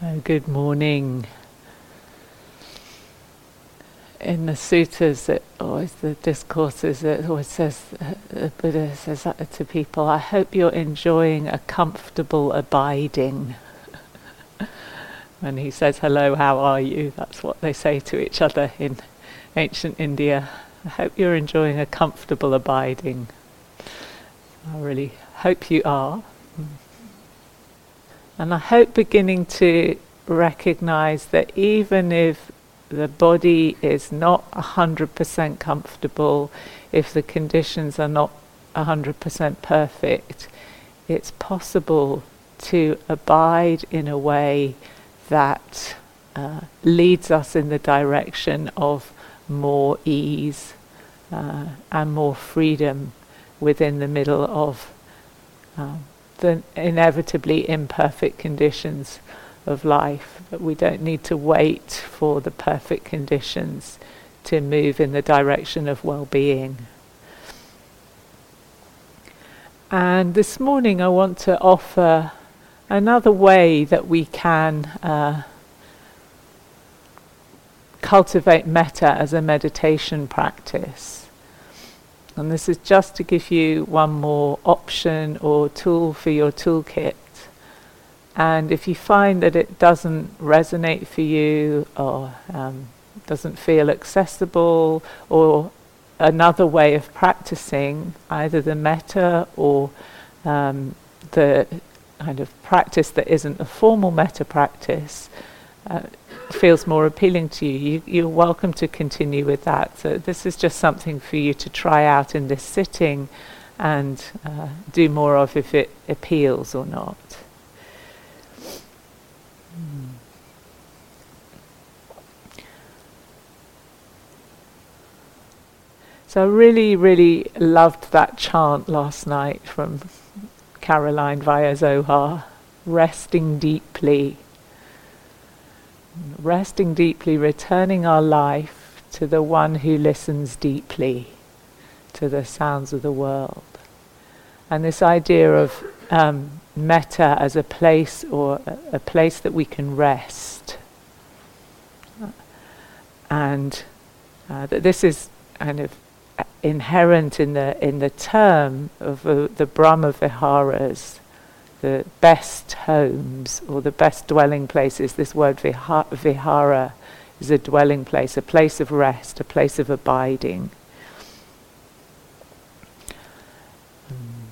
So, good morning. In the sutras, it always the discourses, it always says uh, the Buddha says to people, "I hope you're enjoying a comfortable abiding." when he says, "Hello, how are you?" That's what they say to each other in ancient India. I hope you're enjoying a comfortable abiding. I really hope you are. And I hope beginning to recognize that even if the body is not 100% comfortable, if the conditions are not 100% perfect, it's possible to abide in a way that uh, leads us in the direction of more ease uh, and more freedom within the middle of um, the inevitably imperfect conditions of life. We don't need to wait for the perfect conditions to move in the direction of well being. And this morning I want to offer another way that we can uh, cultivate metta as a meditation practice. And this is just to give you one more option or tool for your toolkit. And if you find that it doesn't resonate for you or um, doesn't feel accessible or another way of practicing either the metta or um, the kind of practice that isn't a formal metta practice, uh, feels more appealing to you, you, are welcome to continue with that. So this is just something for you to try out in this sitting and uh, do more of if it appeals or not. Hmm. So I really, really loved that chant last night from Caroline via Zohar, resting deeply resting deeply, returning our life to the one who listens deeply to the sounds of the world. And this idea of um, metta as a place or a, place that we can rest. And uh, that this is kind of inherent in the in the term of uh, the Brahma Viharas, the best homes or the best dwelling places. This word viha- vihara is a dwelling place, a place of rest, a place of abiding. Um,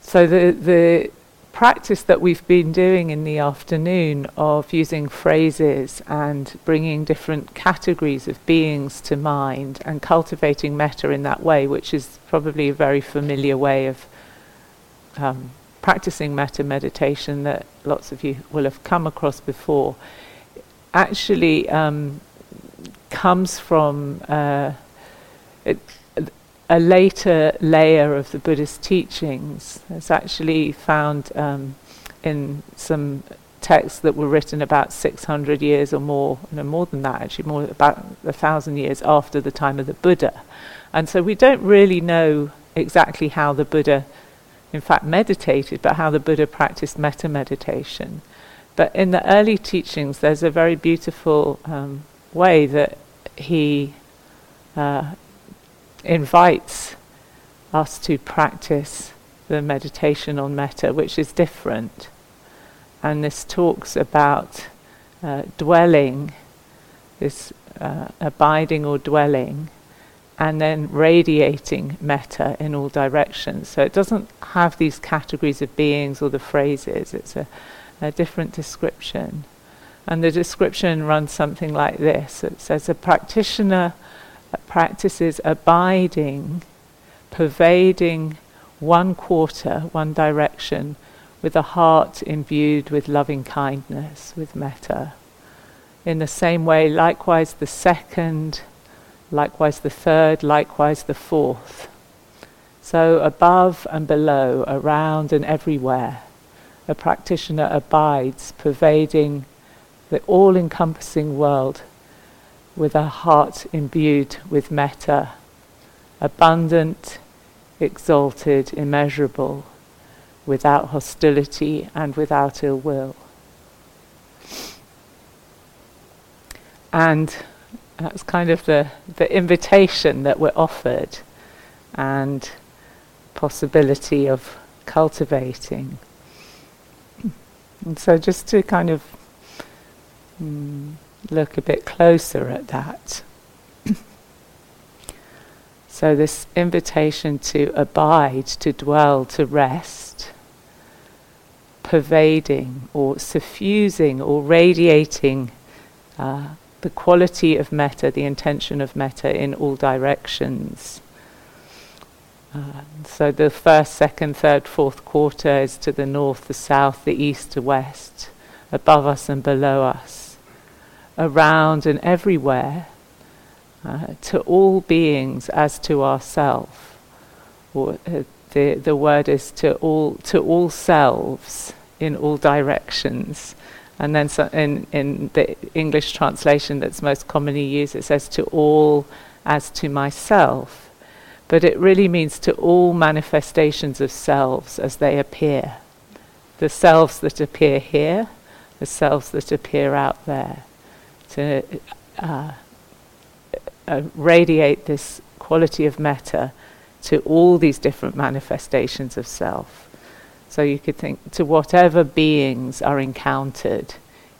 so the the practice that we've been doing in the afternoon of using phrases and bringing different categories of beings to mind and cultivating metta in that way, which is probably a very familiar way of um, practicing metta meditation that lots of you will have come across before actually um, comes from uh, it, a later layer of the Buddhist teachings. It's actually found um, in some texts that were written about 600 years or more, no more than that actually, more about a thousand years after the time of the Buddha. And so we don't really know exactly how the Buddha in fact, meditated, but how the Buddha practiced metta meditation. But in the early teachings, there's a very beautiful um, way that he uh, invites us to practice the meditation on metta, which is different. And this talks about uh, dwelling, this uh, abiding or dwelling and then radiating metta in all directions. So it doesn't have these categories of beings or the phrases, it's a, a different description. And the description runs something like this it says, A practitioner uh, practices abiding, pervading one quarter, one direction, with a heart imbued with loving kindness, with metta. In the same way, likewise, the second likewise the third, likewise the fourth. So above and below, around and everywhere, a practitioner abides, pervading the all encompassing world with a heart imbued with metta, abundant, exalted, immeasurable, without hostility and without ill will. And that's kind of the, the invitation that we're offered and possibility of cultivating. And so just to kind of mm, look a bit closer at that. so this invitation to abide, to dwell, to rest, pervading or suffusing or radiating uh, the quality of metta, the intention of metta in all directions. Uh, so the first, second, third, fourth quarter is to the north, the south, the east, the west, above us and below us, around and everywhere, uh, to all beings as to ourself. Or uh, the the word is to all to all selves in all directions. And then so in, in the English translation that's most commonly used, it says to all as to myself but it really means to all manifestations of selves as they appear. The selves that appear here, the selves that appear out there. To uh, uh, radiate this quality of metta to all these different manifestations of self. So you could think to whatever beings are encountered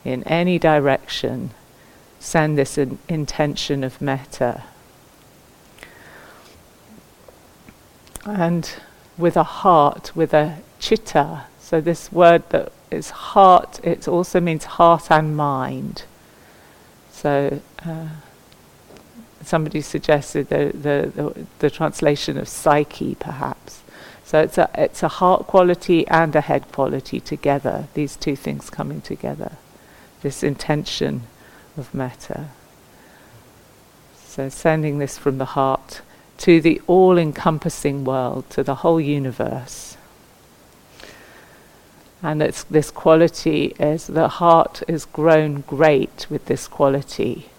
in any direction, send this in intention of metta and with a heart, with a chitta. So this word that is heart, it also means heart and mind. So uh, somebody suggested the, the, the, the, translation of psyche, perhaps. So it's a, it's a heart quality and a head quality together, these two things coming together. This intention of metta. So sending this from the heart to the all encompassing world, to the whole universe. And it's this quality is the heart is grown great with this quality,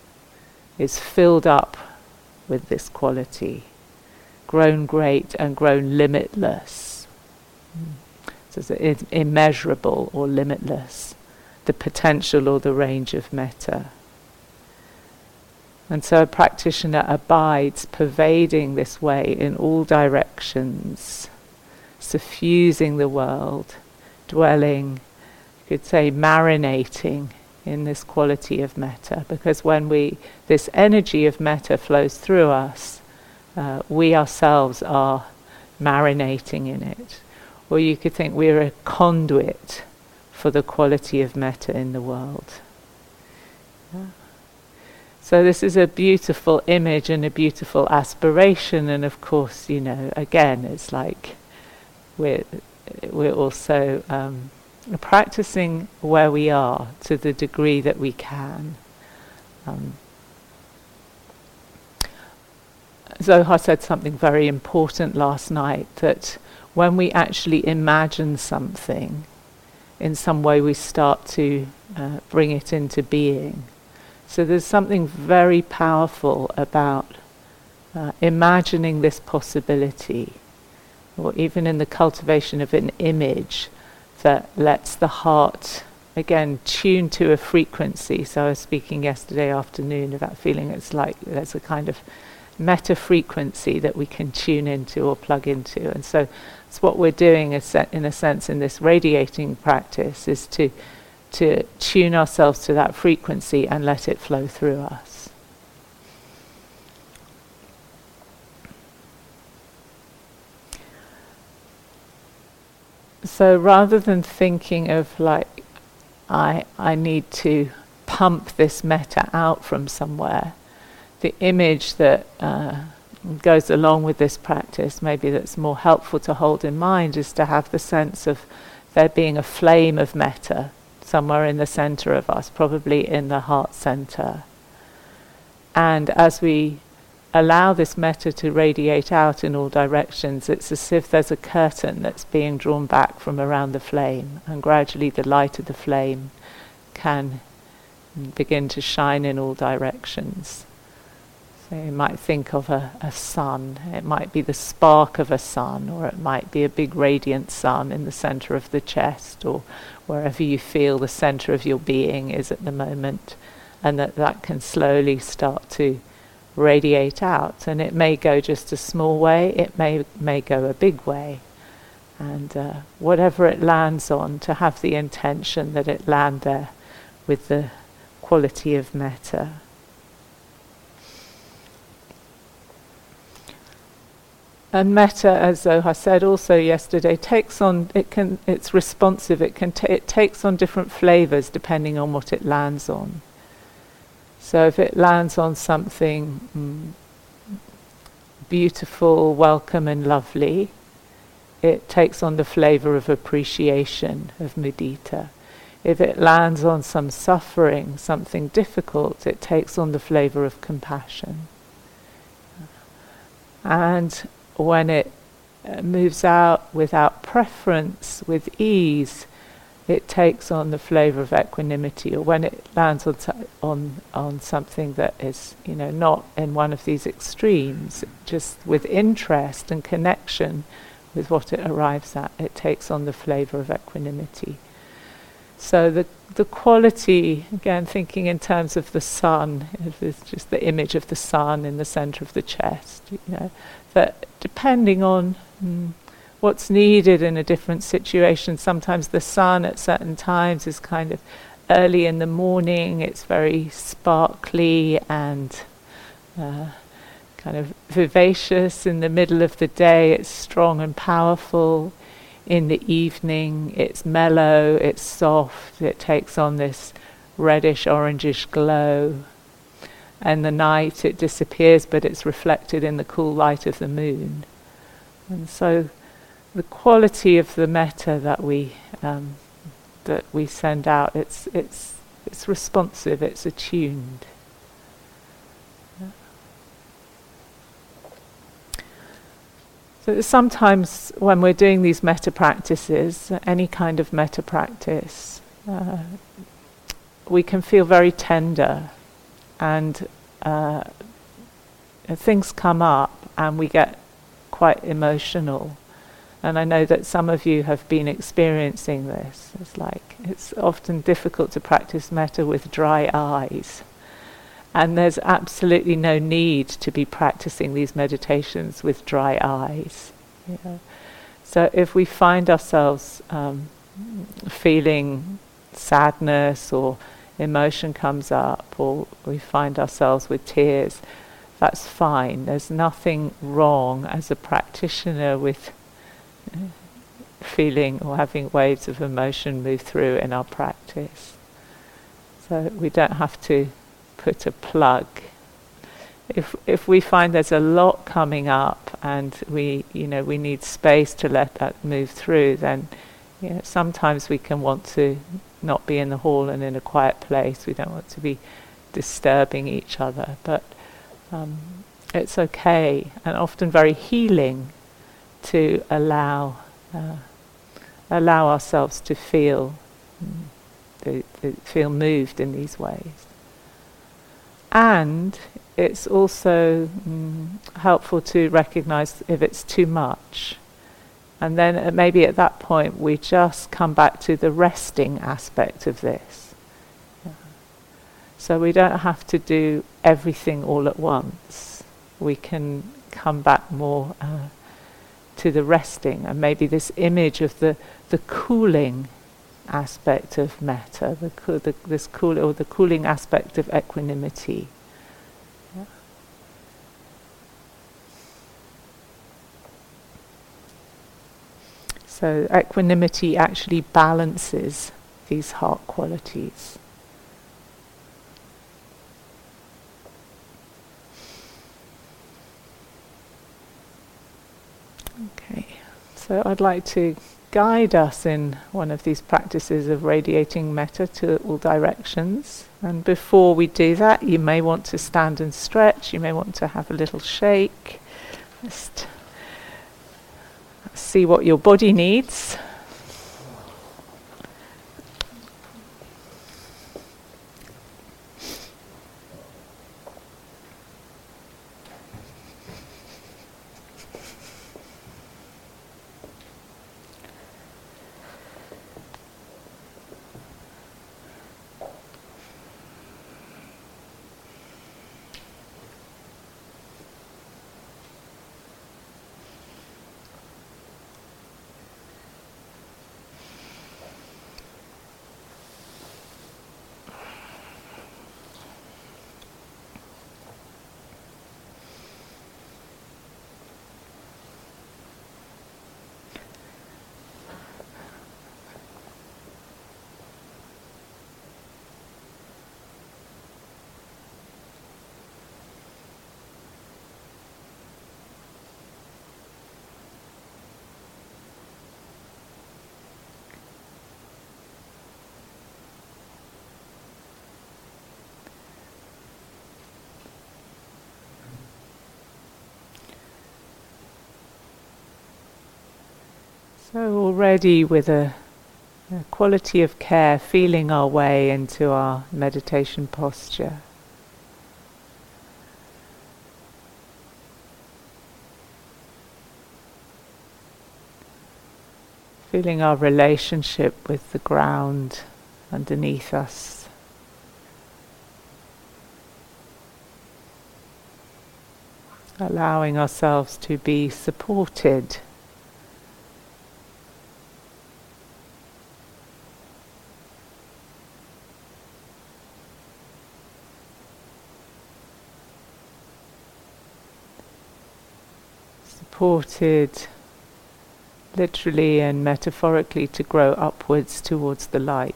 is filled up with this quality, grown great and grown limitless. So it's immeasurable or limitless, the potential or the range of metta. And so a practitioner abides, pervading this way in all directions, suffusing the world, dwelling, you could say marinating in this quality of metta. Because when we, this energy of metta flows through us, uh, we ourselves are marinating in it. Or you could think we're a conduit for the quality of metta in the world. So this is a beautiful image and a beautiful aspiration, and of course, you know, again, it's like we're we're also um, practicing where we are to the degree that we can. Um, Zohar said something very important last night that when we actually imagine something, in some way we start to uh, bring it into being. So there's something very powerful about uh, imagining this possibility, or even in the cultivation of an image that lets the heart again tune to a frequency. So I was speaking yesterday afternoon about feeling it's like there's a kind of metta frequency that we can tune into or plug into, and so it's what we're doing in a sense in this radiating practice is to to tune ourselves to that frequency and let it flow through us. So rather than thinking of like, I, I need to pump this metta out from somewhere, the image that uh, goes along with this practice, maybe that's more helpful to hold in mind, is to have the sense of there being a flame of metta somewhere in the center of us, probably in the heart center. And as we allow this metta to radiate out in all directions, it's as if there's a curtain that's being drawn back from around the flame, and gradually the light of the flame can begin to shine in all directions. You might think of a, a sun. It might be the spark of a sun, or it might be a big radiant sun in the center of the chest, or wherever you feel the center of your being is at the moment. and that that can slowly start to radiate out. And it may go just a small way, it may, may go a big way. And uh, whatever it lands on, to have the intention that it land there with the quality of metta. And metta, as Zohar said also yesterday, takes on it can it's responsive. It can it takes on different flavors depending on what it lands on. So if it lands on something mm, beautiful, welcome, and lovely, it takes on the flavor of appreciation of mudita. If it lands on some suffering, something difficult, it takes on the flavor of compassion. And when it uh, moves out without preference, with ease, it takes on the flavor of equanimity, or when it lands on, on, on something that is, you know, not in one of these extremes, just with interest and connection with what it arrives at, it takes on the flavor of equanimity. So the the quality, again, thinking in terms of the sun, it's just the image of the sun in the center of the chest, you know, that depending on mm, what's needed in a different situation, sometimes the sun at certain times is kind of early in the morning, it's very sparkly and uh, kind of vivacious. In the middle of the day, it's strong and powerful. In the evening, it's mellow, it's soft, it takes on this reddish orangish glow and the night it disappears, but it's reflected in the cool light of the moon. And so, the quality of the metta that we um, that we send out, it's it's it's responsive, it's attuned. So sometimes when we're doing these metta practices, any kind of metta practice, uh, we can feel very tender and uh, things come up and we get quite emotional. And I know that some of you have been experiencing this. It's like it's often difficult to practice metta with dry eyes. And there's absolutely no need to be practicing these meditations with dry eyes. So if we find ourselves um, feeling sadness or emotion comes up or we find ourselves with tears, that's fine. There's nothing wrong as a practitioner with uh, feeling or having waves of emotion move through in our practice. So we don't have to put a plug. If if we find there's a lot coming up and we you know we need space to let that move through, then you know, sometimes we can want to not be in the hall and in a quiet place. We don't want to be disturbing each other, but um, it's okay and often very healing to allow uh, allow ourselves to feel mm, feel moved in these ways. And it's also mm, helpful to recognize if it's too much. And then maybe at that point we just come back to the resting aspect of this. Yeah. So we don't have to do everything all at once. We can come back more uh, to the resting and maybe this image of the, the cooling aspect of metta, the, co- the, this cool or the cooling aspect of equanimity. So equanimity actually balances these heart qualities. Okay, so I'd like to guide us in one of these practices of radiating metta to all directions. And before we do that, you may want to stand and stretch, you may want to have a little shake. Just see what your body needs. So, already with a, a quality of care, feeling our way into our meditation posture. Feeling our relationship with the ground underneath us. Allowing ourselves to be supported. Supported literally and metaphorically to grow upwards towards the light.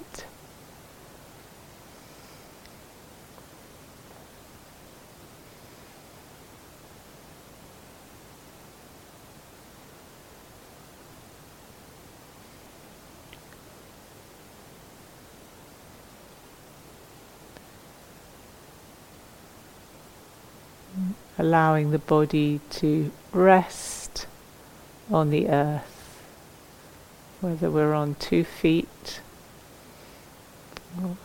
Allowing the body to rest on the earth whether we're on two feet,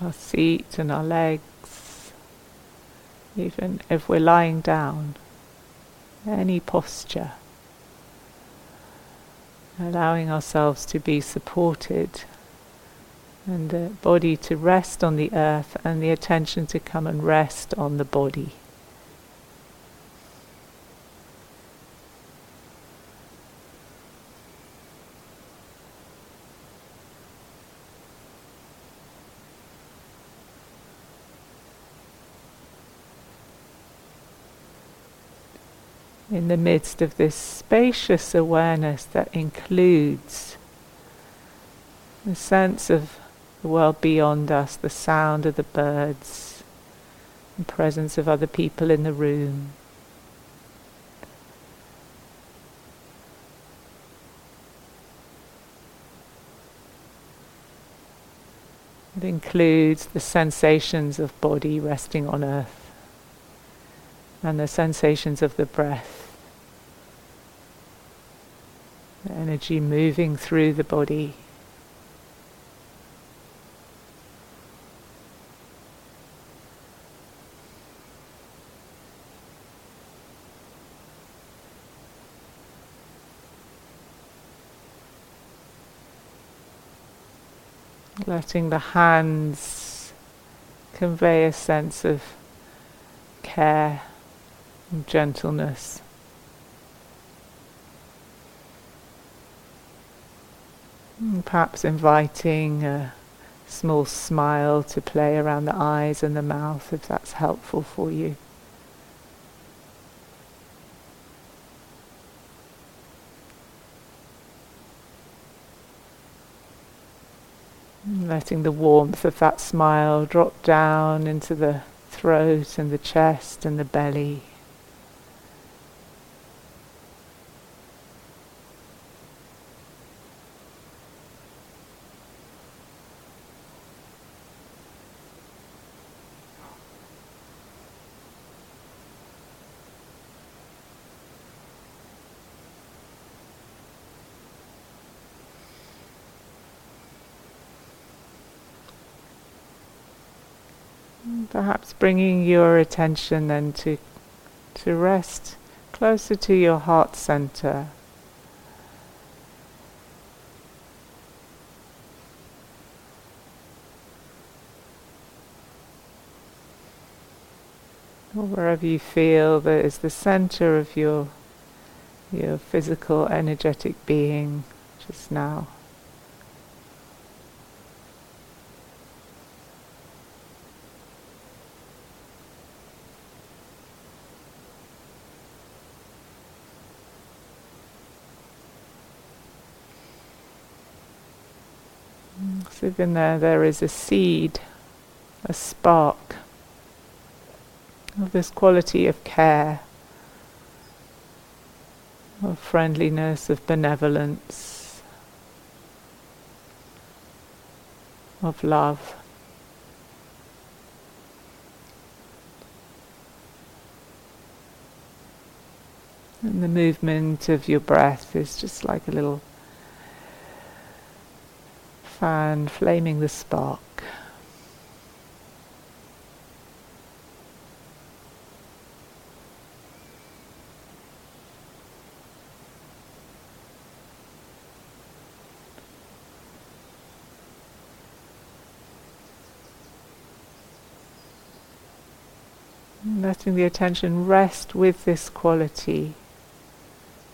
our feet and our legs, even if we're lying down, any posture, allowing ourselves to be supported and the body to rest on the earth and the attention to come and rest on the body. Midst of this spacious awareness that includes the sense of the world beyond us, the sound of the birds, the presence of other people in the room. It includes the sensations of body resting on earth and the sensations of the breath. The energy moving through the body. Letting the hands convey a sense of care and gentleness. Hmm, perhaps inviting a small smile to play around the eyes and the mouth if that's helpful for you. Letting the warmth of that smile drop down into the throat and the chest and the belly. Perhaps bringing your attention then to, to rest closer to your heart center. Or wherever you feel that is the center of your your physical energetic being just now. Even there, there is a seed, a spark of this quality of care, of friendliness, of benevolence, of love. And the movement of your breath is just like a little fan flaming the spark. Letting the attention rest with this quality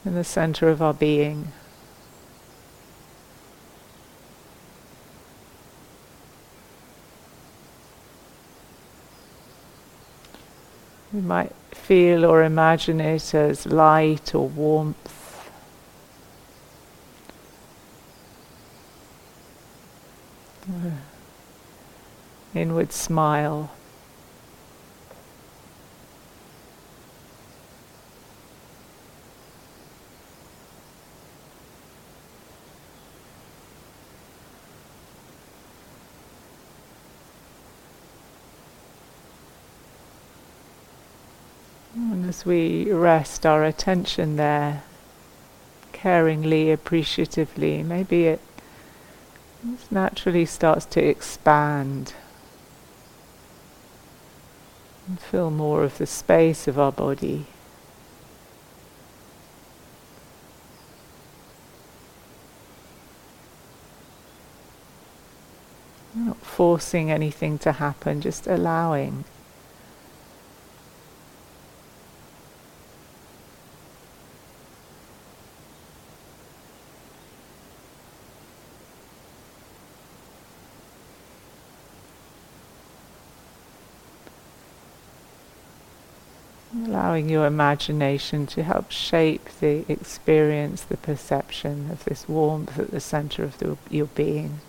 in the center of our being. We might feel or imagine it as light or warmth. Inward smile. As we rest our attention there, caringly, appreciatively, maybe it naturally starts to expand and fill more of the space of our body. Not forcing anything to happen, just allowing. Allowing your imagination to help shape the experience, the perception of this warmth at the center of the, your being.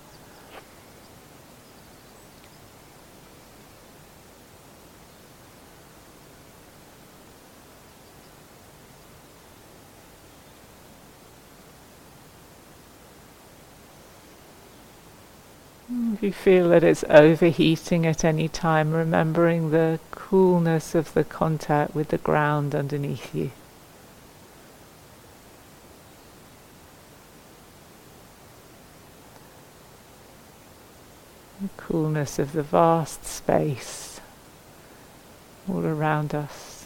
If you feel that it's overheating at any time, remembering the coolness of the contact with the ground underneath you. The coolness of the vast space all around us.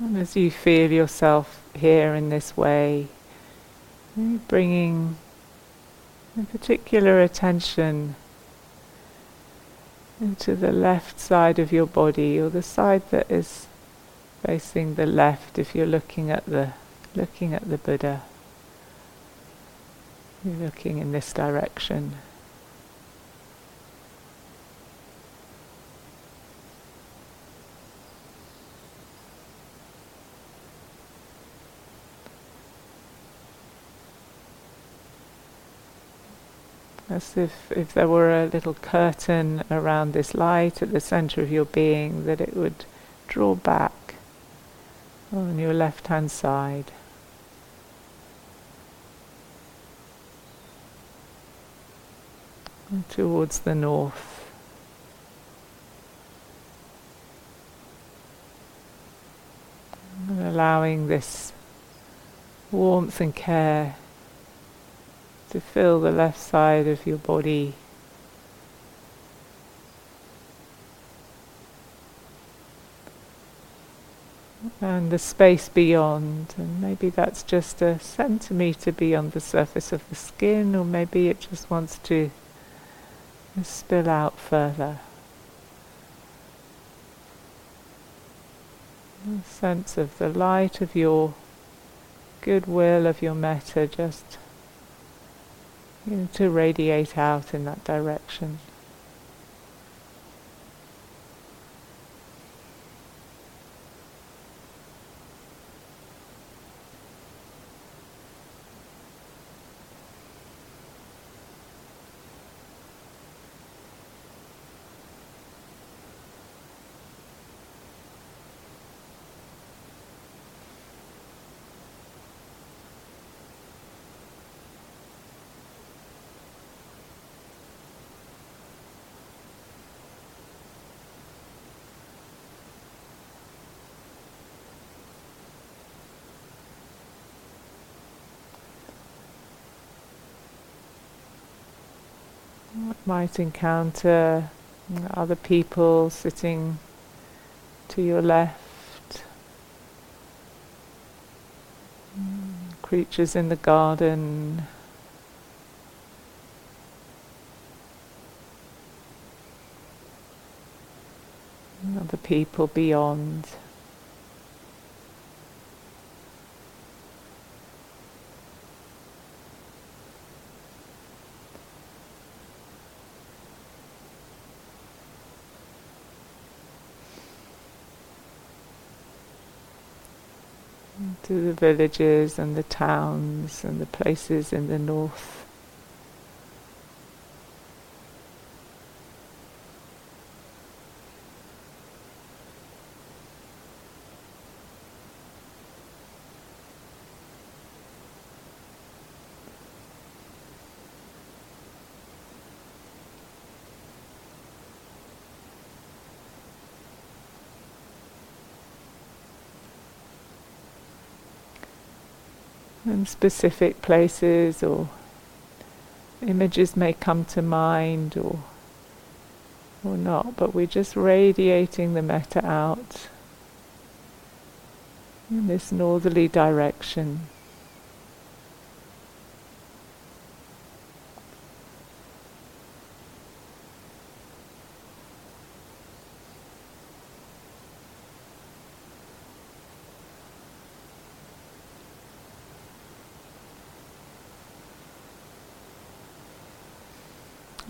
And as you feel yourself here in this way, bringing particular attention into the left side of your body, or the side that is facing the left if you're looking at the looking at the Buddha. You're looking in this direction. As if, if there were a little curtain around this light at the center of your being, that it would draw back on your left hand side. towards the north. And allowing this warmth and care to fill the left side of your body. And the space beyond, and maybe that's just a centimetre beyond the surface of the skin, or maybe it just wants to spill out further. A sense of the light of your goodwill, of your metta, just you know, to radiate out in that direction. Might encounter other people sitting to your left, creatures in the garden. Other people beyond. To the villages and the towns and the places in the north. Specific places or images may come to mind or or not, but we're just radiating the metta out in this northerly direction.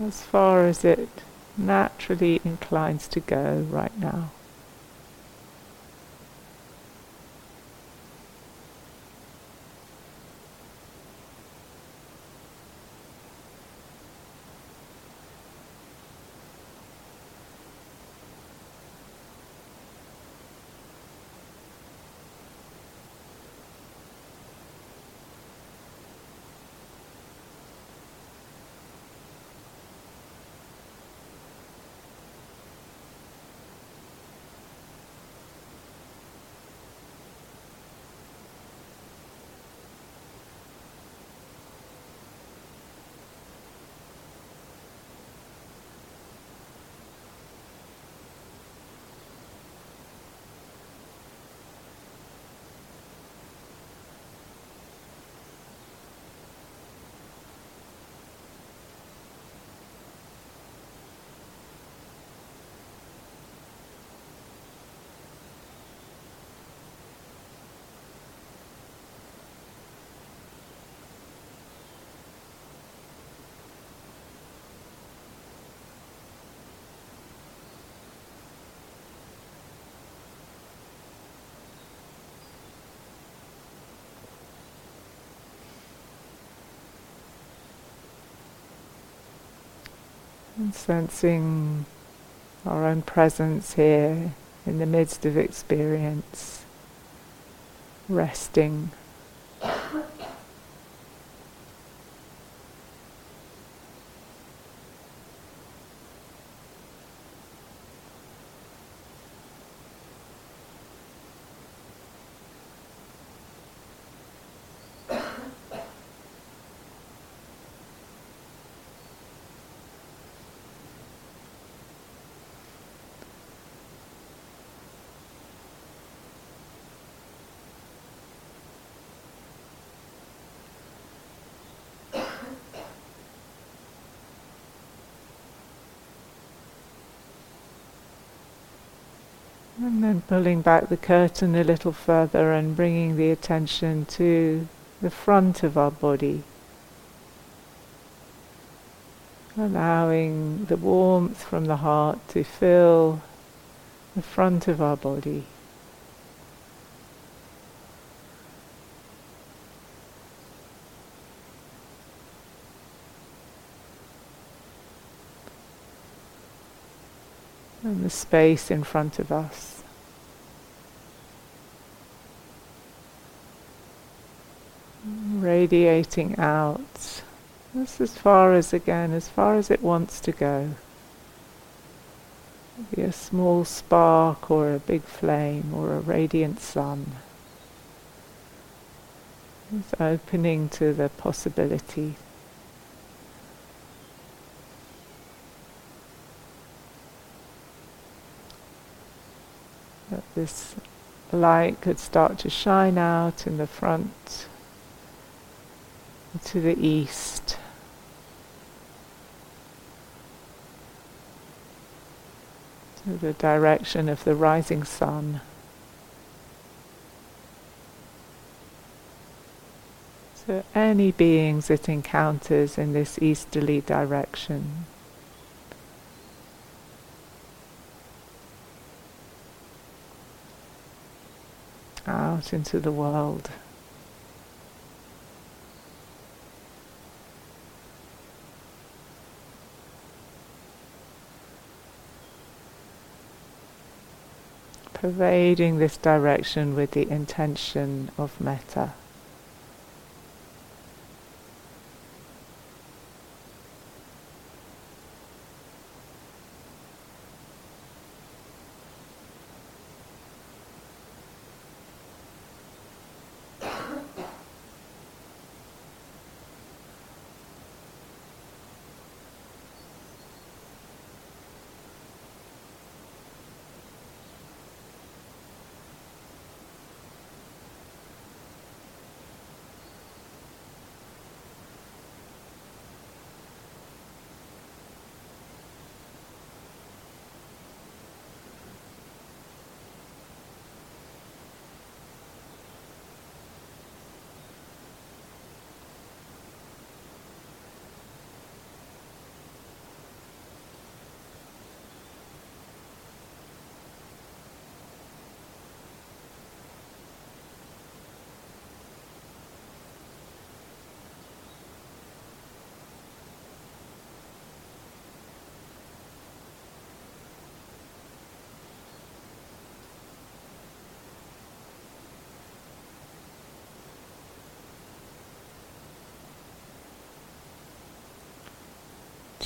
As far as it naturally inclines to go right now. And sensing our own presence here in the midst of experience, resting. And then pulling back the curtain a little further and bringing the attention to the front of our body. Allowing the warmth from the heart to fill the front of our body. and the space in front of us. radiating out. That's as far as, again, as far as it wants to go. Maybe a small spark or a big flame or a radiant sun. It's opening to the possibility. That this light could start to shine out in the front to the east. To the direction of the rising sun. So any beings it encounters in this easterly direction. Out into the world. Pervading this direction with the intention of metta.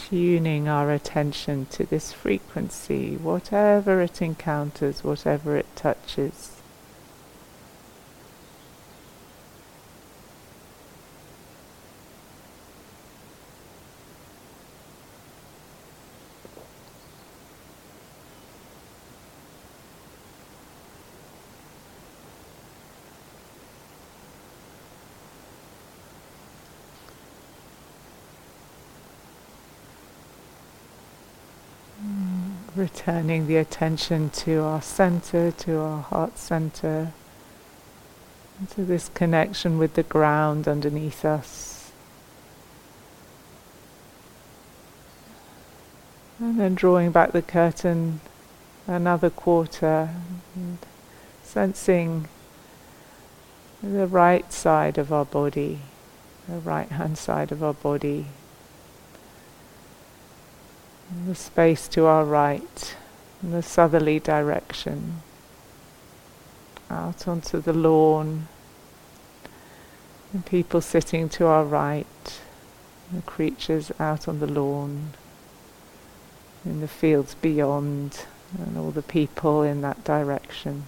Tuning our attention to this frequency, whatever it encounters, whatever it touches. Returning the attention to our center, to our heart center, to this connection with the ground underneath us. And then drawing back the curtain another quarter, sensing the right side of our body, the right hand side of our body the space to our right, in the southerly direction, out onto the lawn, the people sitting to our right, the creatures out on the lawn, in the fields beyond, and all the people in that direction.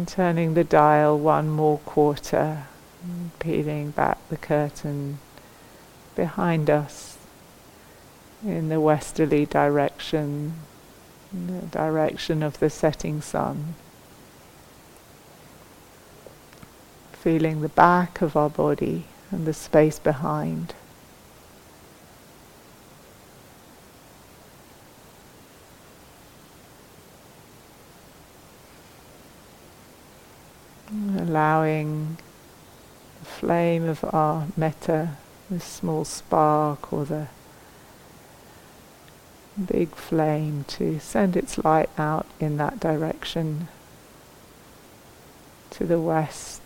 And turning the dial one more quarter, peeling back the curtain behind us in the westerly direction, the direction of the setting sun. Feeling the back of our body and the space behind. Allowing the flame of our metta, the small spark or the big flame, to send its light out in that direction to the west.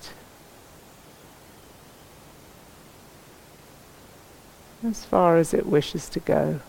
As far as it wishes to go.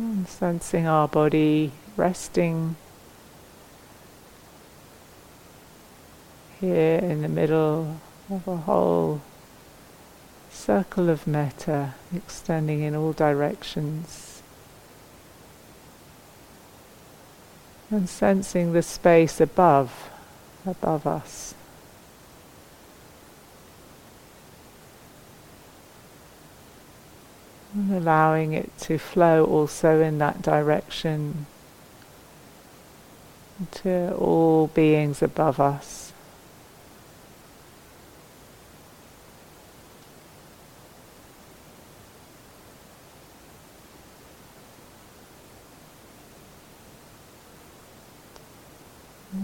And sensing our body resting here in the middle of a whole circle of metta extending in all directions. And sensing the space above, above us. And allowing it to flow also in that direction to all beings above us.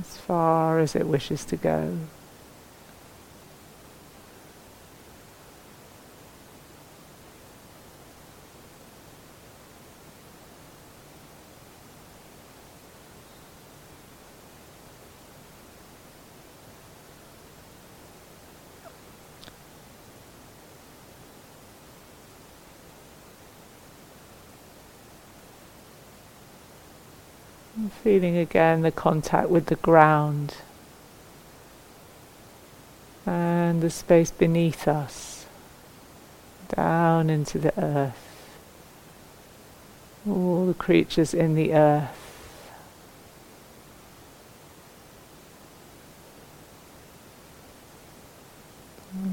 As far as it wishes to go. Feeling again the contact with the ground and the space beneath us, down into the earth, all the creatures in the earth.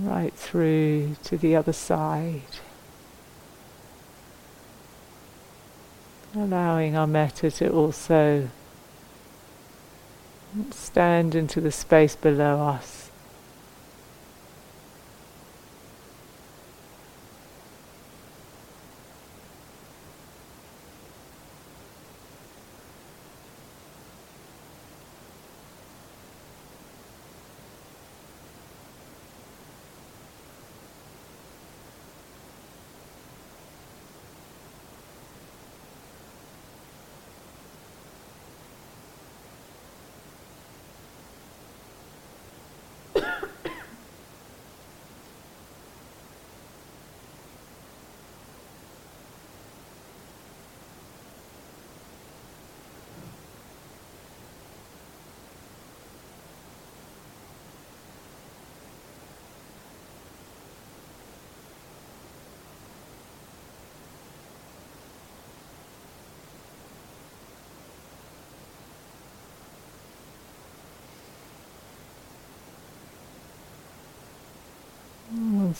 Right through to the other side. Allowing our metta to also stand into the space below us.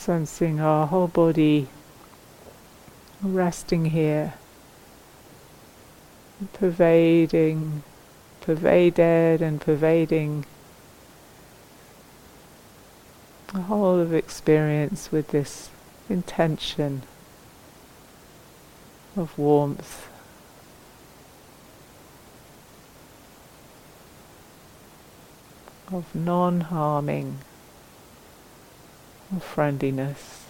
Sensing our whole body resting here, pervading, pervaded and pervading the whole of experience with this intention of warmth. Of non harming friendliness.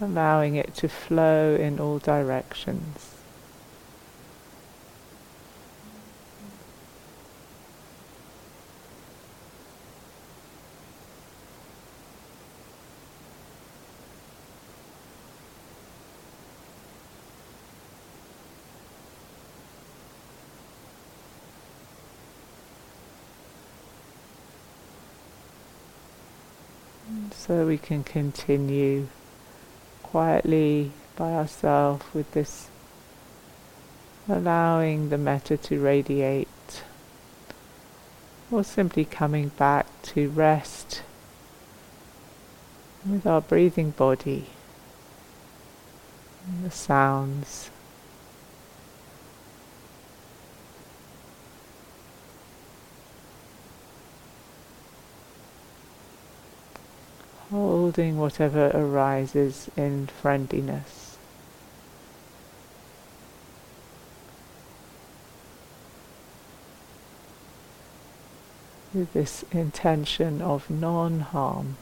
Allowing it to flow in all directions. So we can continue quietly by ourselves with this allowing the metta to radiate or simply coming back to rest with our breathing body and the sounds. Holding whatever arises in friendliness. with this intention of non harm.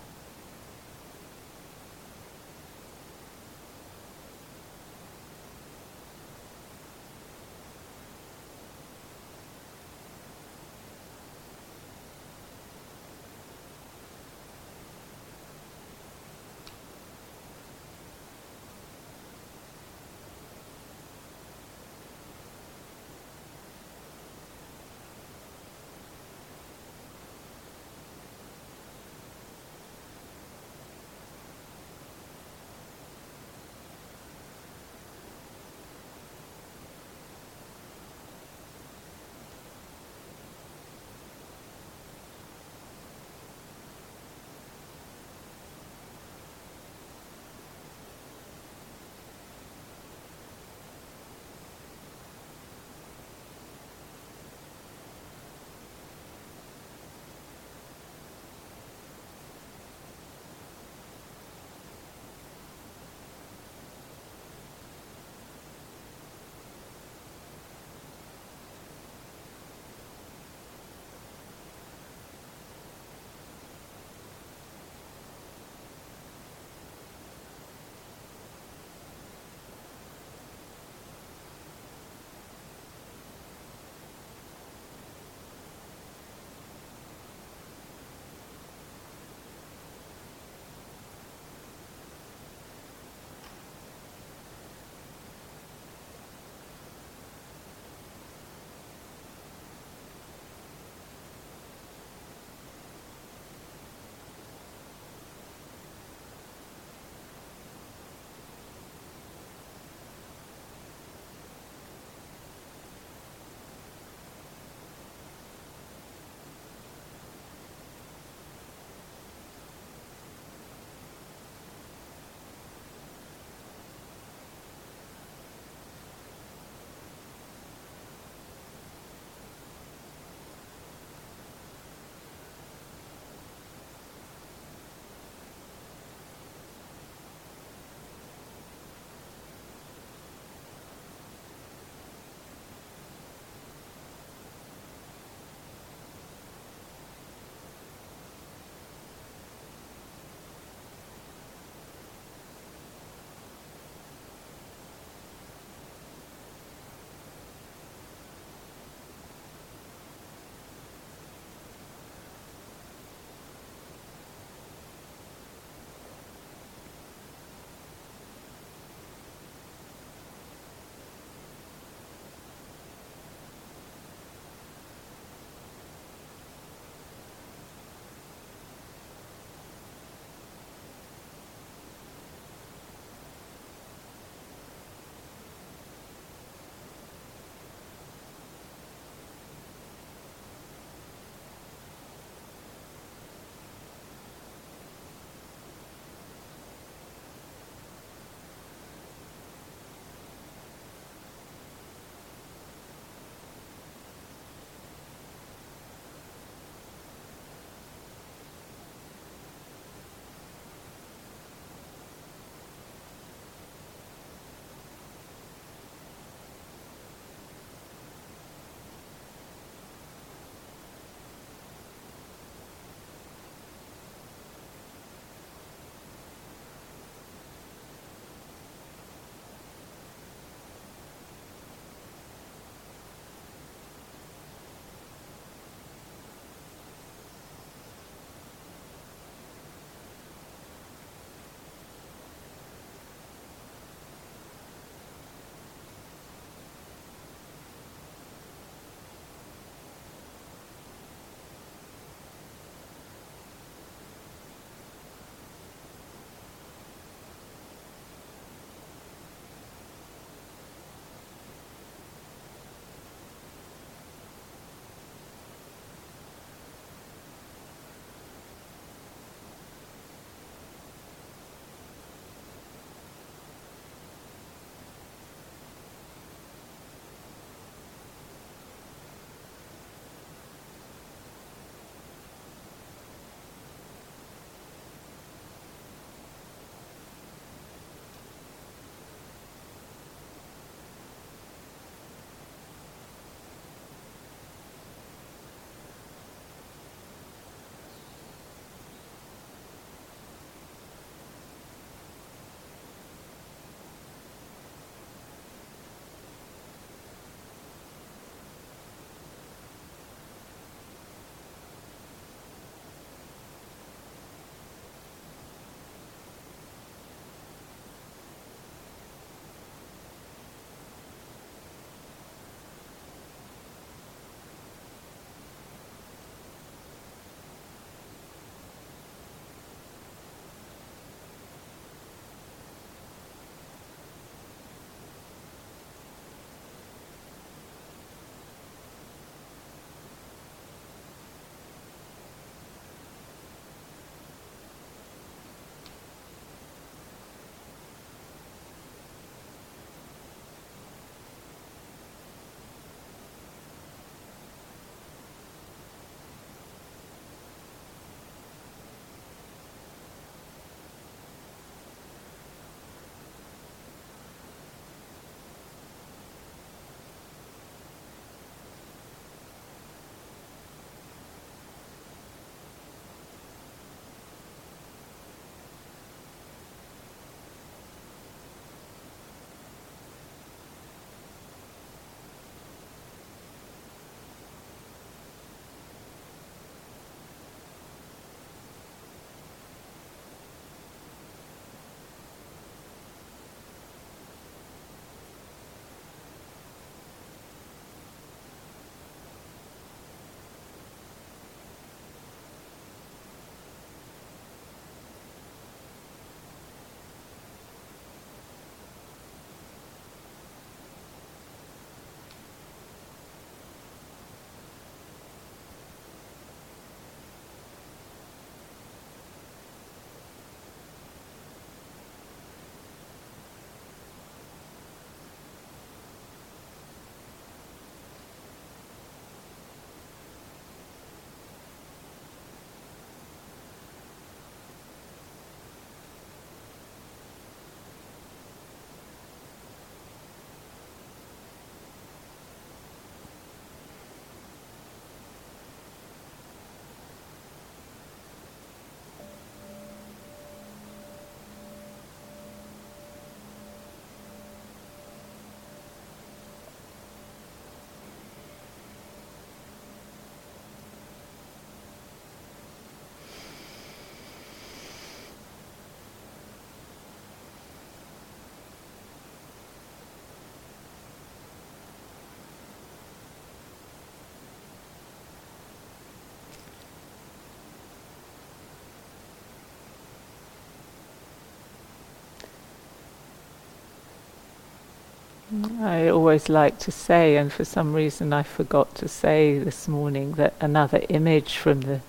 I always like to say, and for some reason I forgot to say this morning, that another image from the,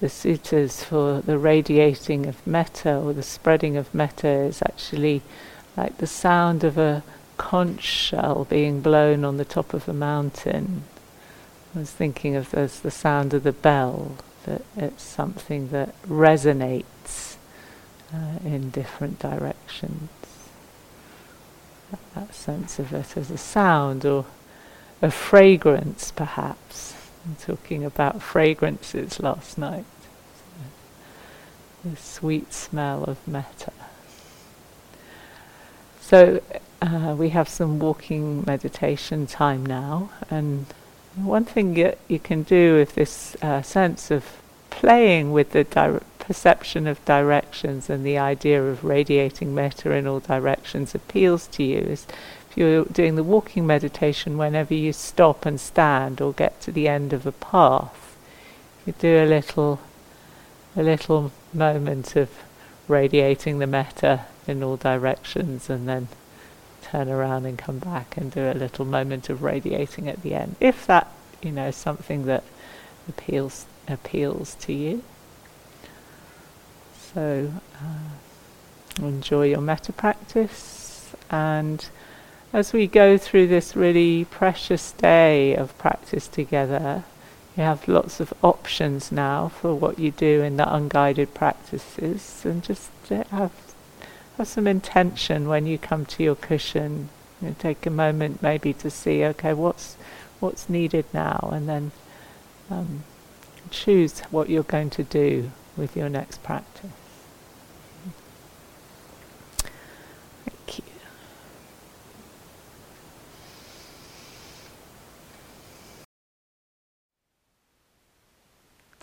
the suttas for the radiating of metta or the spreading of metta is actually like the sound of a conch shell being blown on the top of a mountain. I was thinking of as the sound of the bell, that it's something that resonates uh, in different directions that sense of it as a sound or a fragrance, perhaps. I'm talking about fragrances last night. the sweet smell of metta. So uh, we have some walking meditation time now, and one thing that you can do with this uh, sense of playing with the direct perception of directions and the idea of radiating metta in all directions appeals to you is if you're doing the walking meditation whenever you stop and stand or get to the end of a path you do a little a little moment of radiating the metta in all directions and then turn around and come back and do a little moment of radiating at the end. If that you know something that appeals appeals to you so uh, enjoy your metta practice and as we go through this really precious day of practice together, you have lots of options now for what you do in the unguided practices and just have have some intention when you come to your cushion. You know, take a moment maybe to see, okay, what's what's needed now, and then um, choose what you're going to do with your next practice.